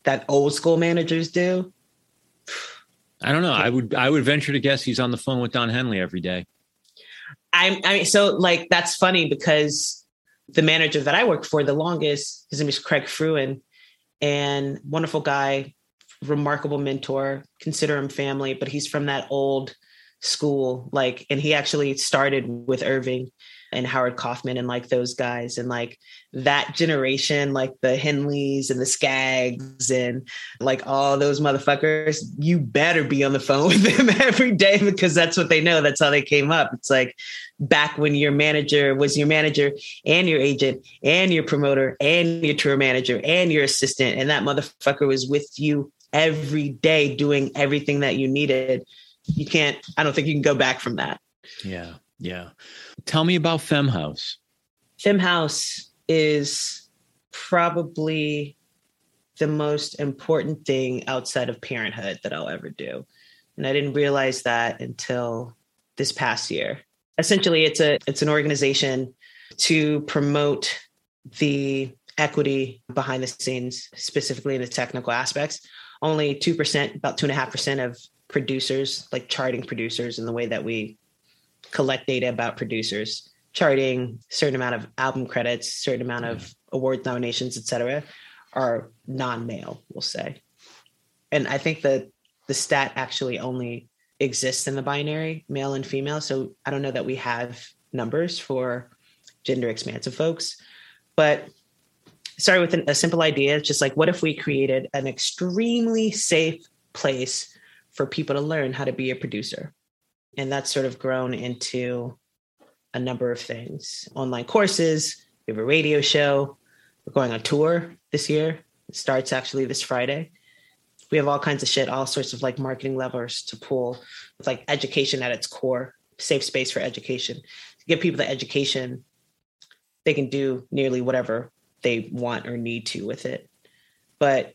that old school managers do. I don't know. I would I would venture to guess he's on the phone with Don Henley every day. I'm I mean, so like that's funny because the manager that I worked for the longest, his name is Craig Fruin, and wonderful guy, remarkable mentor, consider him family, but he's from that old school, like, and he actually started with Irving and Howard Kaufman and like those guys and like that generation, like the Henleys and the Skaggs and like all those motherfuckers, you better be on the phone with them every day because that's what they know. That's how they came up. It's like back when your manager was your manager and your agent and your promoter and your tour manager and your assistant. And that motherfucker was with you every day doing everything that you needed. You can't, I don't think you can go back from that. Yeah. Yeah. Tell me about Femme House. Femme House is probably the most important thing outside of parenthood that I'll ever do. And I didn't realize that until this past year. Essentially, it's a it's an organization to promote the equity behind the scenes, specifically in the technical aspects. Only 2%, about 2.5% of producers, like charting producers, in the way that we collect data about producers, charting certain amount of album credits, certain amount of award nominations, etc., are non-male, we'll say. And I think that the stat actually only exists in the binary, male and female. So I don't know that we have numbers for gender expansive folks. But started with an, a simple idea, just like what if we created an extremely safe place for people to learn how to be a producer? And that's sort of grown into a number of things online courses, we have a radio show, we're going on tour this year. It starts actually this Friday. We have all kinds of shit, all sorts of like marketing levers to pull with like education at its core, safe space for education. To give people the education, they can do nearly whatever they want or need to with it. But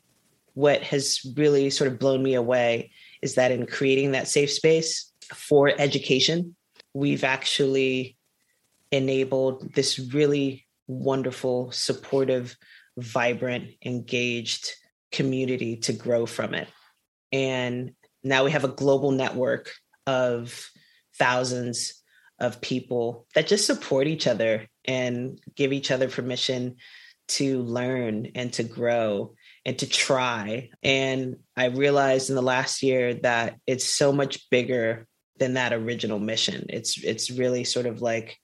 what has really sort of blown me away is that in creating that safe space, for education, we've actually enabled this really wonderful, supportive, vibrant, engaged community to grow from it. And now we have a global network of thousands of people that just support each other and give each other permission to learn and to grow and to try. And I realized in the last year that it's so much bigger than that original mission. It's it's really sort of like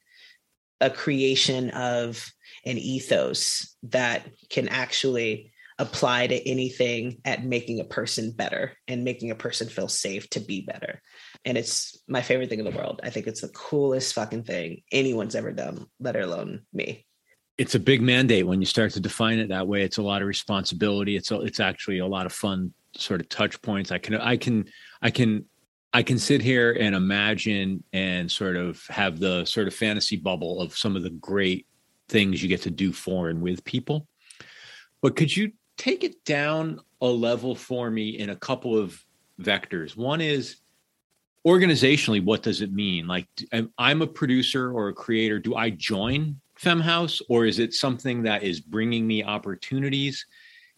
a creation of an ethos that can actually apply to anything at making a person better and making a person feel safe to be better. And it's my favorite thing in the world. I think it's the coolest fucking thing anyone's ever done, let alone me. It's a big mandate when you start to define it that way. It's a lot of responsibility. It's a, it's actually a lot of fun sort of touch points. I can I can I can I can sit here and imagine and sort of have the sort of fantasy bubble of some of the great things you get to do for and with people. But could you take it down a level for me in a couple of vectors. One is organizationally, what does it mean? Like, I'm a producer or a creator. Do I join Femme House, or is it something that is bringing me opportunities?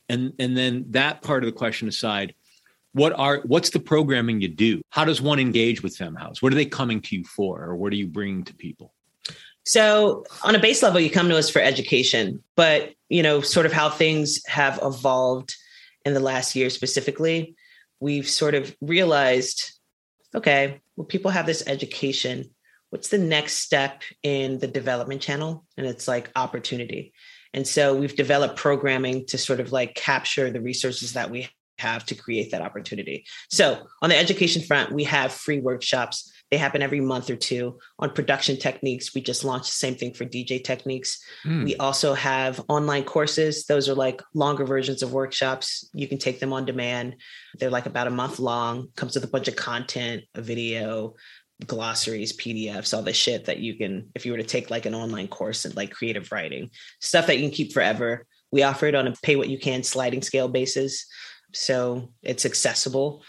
And and then that part of the question aside, what are what's the programming you do? How does one engage with Femme House? What are they coming to you for, or what are you bringing to people? So, on a base level, you come to us for education, but you know, sort of how things have evolved in the last year specifically, we've sort of realized, okay, well, people have this education. What's the next step in the development channel? And it's like opportunity. And so we've developed programming to sort of like capture the resources that we have to create that opportunity. So on the education front, we have free workshops they happen every month or two on production techniques. We just launched the same thing for DJ techniques. Mm. We also have online courses. Those are like longer versions of workshops. You can take them on demand. They're like about a month long, comes with a bunch of content, a video, glossaries, PDFs, all the shit that you can, if you were to take like an online course in like creative writing, stuff that you can keep forever. We offer it on a pay what you can sliding scale basis. So it's accessible.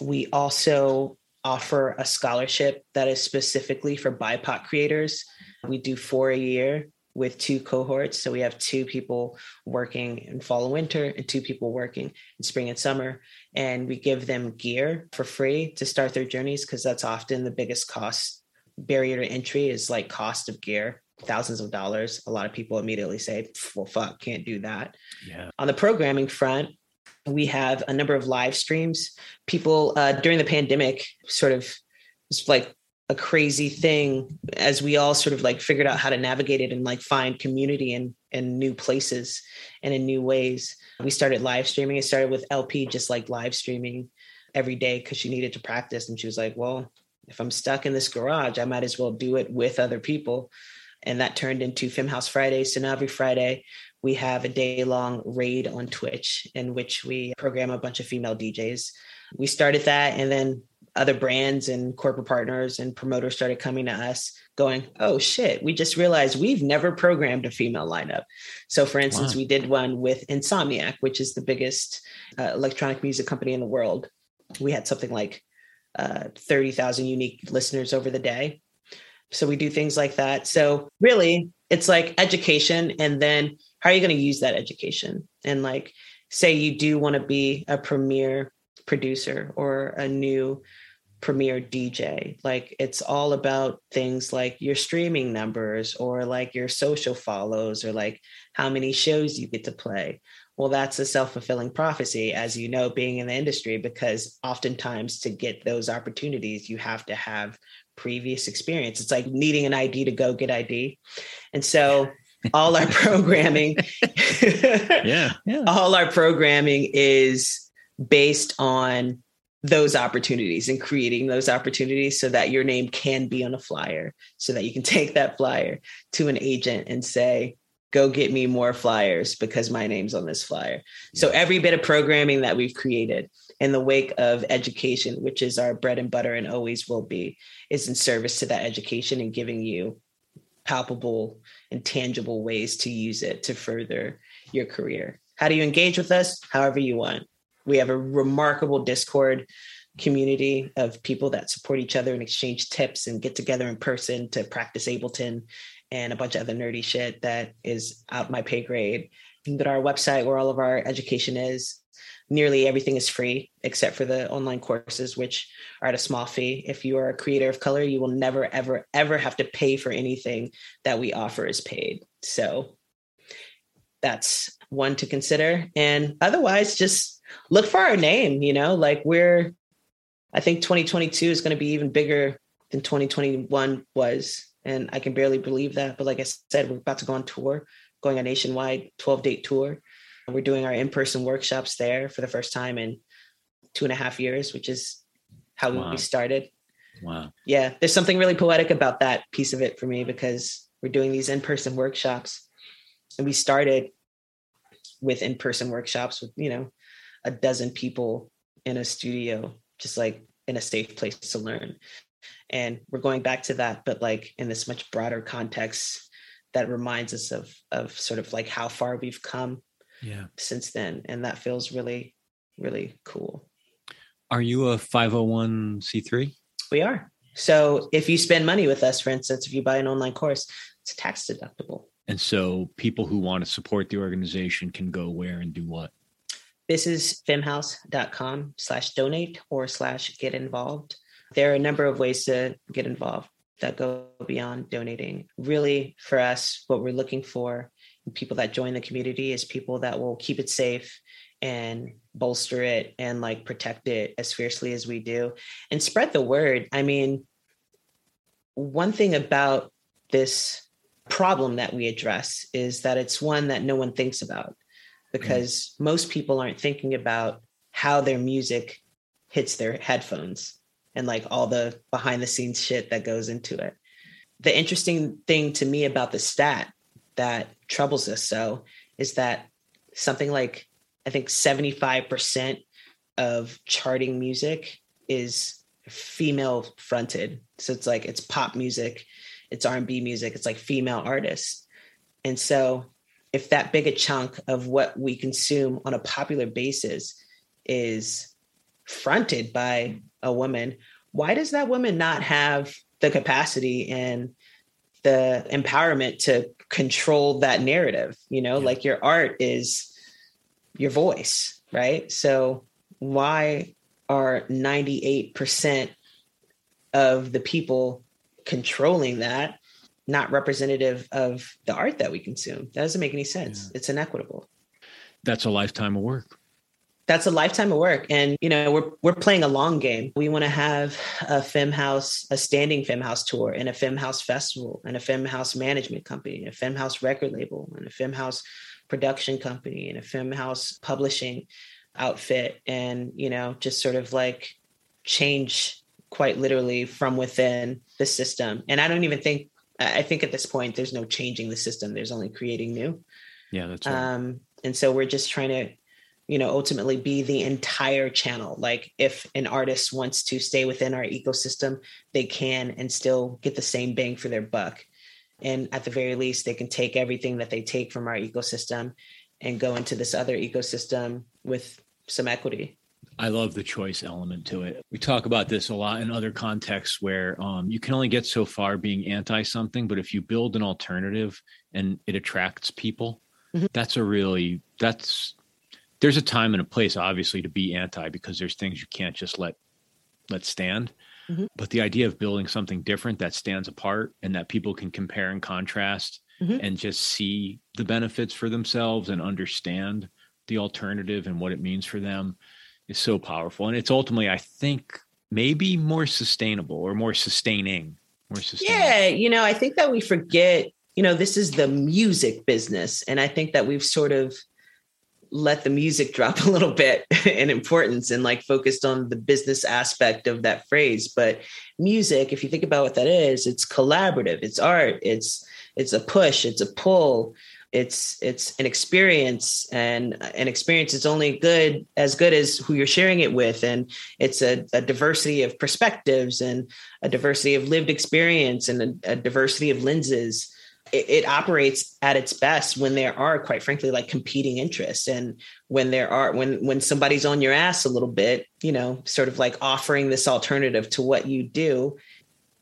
We also offer a scholarship that is specifically for BIPOC creators. We do four a year with two cohorts. So we have two people working in fall and winter and two people working in spring and summer. And we give them gear for free to start their journeys because that's often the biggest cost barrier to entry is like cost of gear thousands of dollars a lot of people immediately say well fuck can't do that yeah. on the programming front we have a number of live streams. People uh, during the pandemic sort of was like a crazy thing as we all sort of like figured out how to navigate it and like find community in in new places and in new ways. We started live streaming. It started with LP just like live streaming every day because she needed to practice. And she was like, well, if I'm stuck in this garage, I might as well do it with other people. And that turned into Femme House Friday. So now every Friday we have a day long raid on Twitch in which we program a bunch of female DJs. We started that, and then other brands and corporate partners and promoters started coming to us going, oh shit, we just realized we've never programmed a female lineup. So, for instance, wow. we did one with Insomniac, which is the biggest uh, electronic music company in the world. We had something like uh, 30,000 unique listeners over the day. So, we do things like that. So, really, it's like education and then how are you going to use that education and like say you do want to be a premier producer or a new premier DJ. Like it's all about things like your streaming numbers or like your social follows or like how many shows you get to play. Well, that's a self fulfilling prophecy, as you know, being in the industry, because oftentimes to get those opportunities, you have to have previous experience. It's like needing an ID to go get ID. And so all our programming yeah, yeah all our programming is based on those opportunities and creating those opportunities so that your name can be on a flyer so that you can take that flyer to an agent and say go get me more flyers because my name's on this flyer so every bit of programming that we've created in the wake of education which is our bread and butter and always will be is in service to that education and giving you palpable and tangible ways to use it to further your career. How do you engage with us? However you want. We have a remarkable Discord community of people that support each other and exchange tips and get together in person to practice Ableton and a bunch of other nerdy shit that is out my pay grade. You can go to our website where all of our education is nearly everything is free except for the online courses, which are at a small fee. If you are a creator of color, you will never, ever, ever have to pay for anything that we offer is paid. So that's one to consider. And otherwise, just look for our name, you know, like we're, I think 2022 is going to be even bigger than 2021 was. And I can barely believe that. But like I said, we're about to go on tour, going a nationwide 12 date tour. And We're doing our in person workshops there for the first time in two and a half years, which is how wow. we started. Wow. Yeah. There's something really poetic about that piece of it for me because we're doing these in person workshops. And we started with in person workshops with, you know, a dozen people in a studio, just like in a safe place to learn. And we're going back to that, but like in this much broader context that reminds us of of sort of like how far we've come yeah. since then. And that feels really really cool. Are you a 501c3 we are. So if you spend money with us for instance if you buy an online course it's tax deductible. And so people who want to support the organization can go where and do what? This is femmehouse.com slash donate or slash get involved there are a number of ways to get involved that go beyond donating really for us what we're looking for people that join the community is people that will keep it safe and bolster it and like protect it as fiercely as we do and spread the word. I mean, one thing about this problem that we address is that it's one that no one thinks about because mm. most people aren't thinking about how their music hits their headphones and like all the behind the scenes shit that goes into it. The interesting thing to me about the stat that troubles us so is that something like I think 75% of charting music is female fronted. So it's like it's pop music, it's R&B music, it's like female artists. And so if that big a chunk of what we consume on a popular basis is fronted by a woman, why does that woman not have the capacity and the empowerment to control that narrative? You know yeah. like your art is your voice right? So why are 98% of the people controlling that not representative of the art that we consume? That doesn't make any sense. Yeah. it's inequitable. That's a lifetime of work that's a lifetime of work. And you know we're we're playing a long game. We want to have a femme house a standing femme house tour and a femme house festival and a femme house management company and a femme house record label and a femme house production company and a femme house publishing outfit and you know just sort of like change quite literally from within the system. And i don't even think i think at this point there's no changing the system. There's only creating new. Yeah that's right. um and so we're just trying to you know ultimately be the entire channel like if an artist wants to stay within our ecosystem they can and still get the same bang for their buck and at the very least they can take everything that they take from our ecosystem and go into this other ecosystem with some equity I love the choice element to it. We talk about this a lot in other contexts where um, you can only get so far being anti something, but if you build an alternative and it attracts people, mm-hmm. that's a really that's there's a time and a place obviously to be anti because there's things you can't just let let stand mm-hmm. but the idea of building something different that stands apart and that people can compare and contrast mm-hmm. and just see the benefits for themselves and understand the alternative and what it means for them is so powerful and it's ultimately i think maybe more sustainable or more sustaining more sustainable. yeah you know i think that we forget you know this is the music business and i think that we've sort of let the music drop a little bit in importance and like focused on the business aspect of that phrase. But music if you think about what that is it's collaborative it's art it's it's a push it's a pull it's it's an experience and an experience is only good as good as who you're sharing it with. And it's a, a diversity of perspectives and a diversity of lived experience and a, a diversity of lenses it, it, operates at its best when there are quite frankly like competing interests and when there are when when somebody's on your ass a little bit you know sort of like offering this alternative to what you do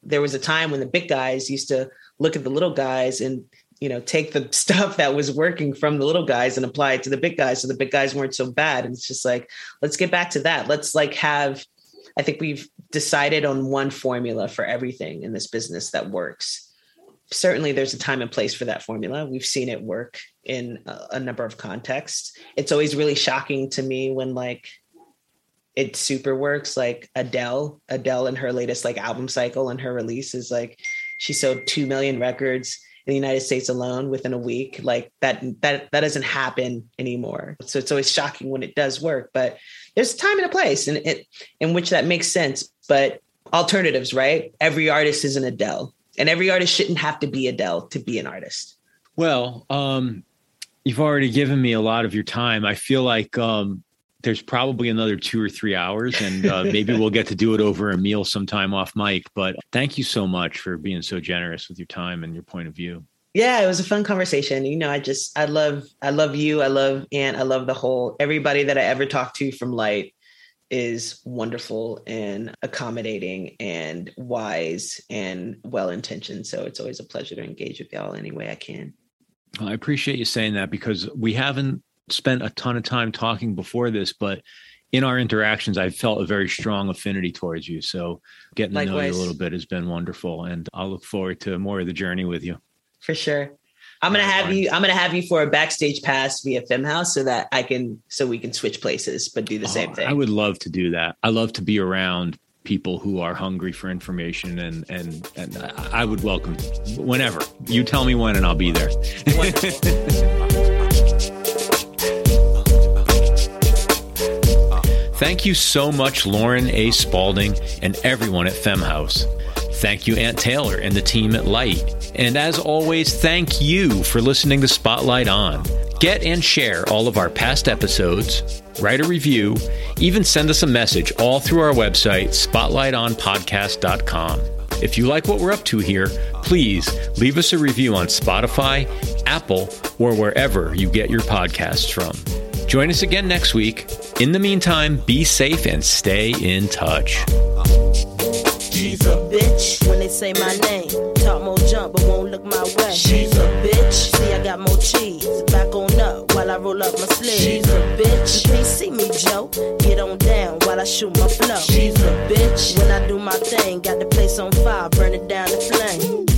there was a time when the big guys used to look at the little guys and you know, take the stuff that was working from the little guys and apply it to the big guys. So the big guys weren't so bad. And it's just like, let's get back to that. Let's like have, I think we've decided on one formula for everything in this business that works. Certainly there's a time and place for that formula. We've seen it work in a, a number of contexts. It's always really shocking to me when like it super works like Adele, Adele in her latest like album cycle and her release is like she sold 2 million records in the United States alone within a week. Like that, that, that doesn't happen anymore. So it's always shocking when it does work, but there's time and a place and it, in which that makes sense. But alternatives, right? Every artist is an Adele and every artist shouldn't have to be Adele to be an artist. Well, um, you've already given me a lot of your time. I feel like, um, there's probably another two or three hours, and uh, maybe we'll get to do it over a meal sometime off mic. But thank you so much for being so generous with your time and your point of view. Yeah, it was a fun conversation. You know, I just I love I love you. I love Ant. I love the whole everybody that I ever talked to from Lyte is wonderful and accommodating and wise and well intentioned. So it's always a pleasure to engage with y'all any way I can. I appreciate you saying that because we haven't spent a ton of time talking before this, but in our interactions, I felt a very strong affinity towards you. So getting Likewise. to know you a little bit has been wonderful, and I'll look forward to more of the journey with you. For sure. I'm gonna have you. I'm gonna have you for a backstage pass via Femme House so that I can, so we can switch places, but do the oh, same thing. I would love to do that. I love to be around people who are hungry for information, and and and I would welcome whenever you tell me when, and I'll be there. Thank you so much, Lauren A. Spalding and everyone at Femme House. Thank you, Ant Taylor and the team at Lyte. And as always, thank you for listening to Spotlight On. Get and share all of our past episodes, write a review, even send us a message all through our website, spotlightonpodcast.com. If you like what we're up to here, please leave us a review on Spotify, Apple, or wherever you get your podcasts from. Join us again next week. In the meantime, be safe and stay in touch. She's a bitch when they say my name. Talk more jump, but won't look my way. She's a bitch. See, I got more cheese. Back on up while I roll up my sleeves. She's a bitch. You can't see me, Joe. Get on down while I shoot my flow. She's a bitch. When I do my thing, got the place on fire, burn it down the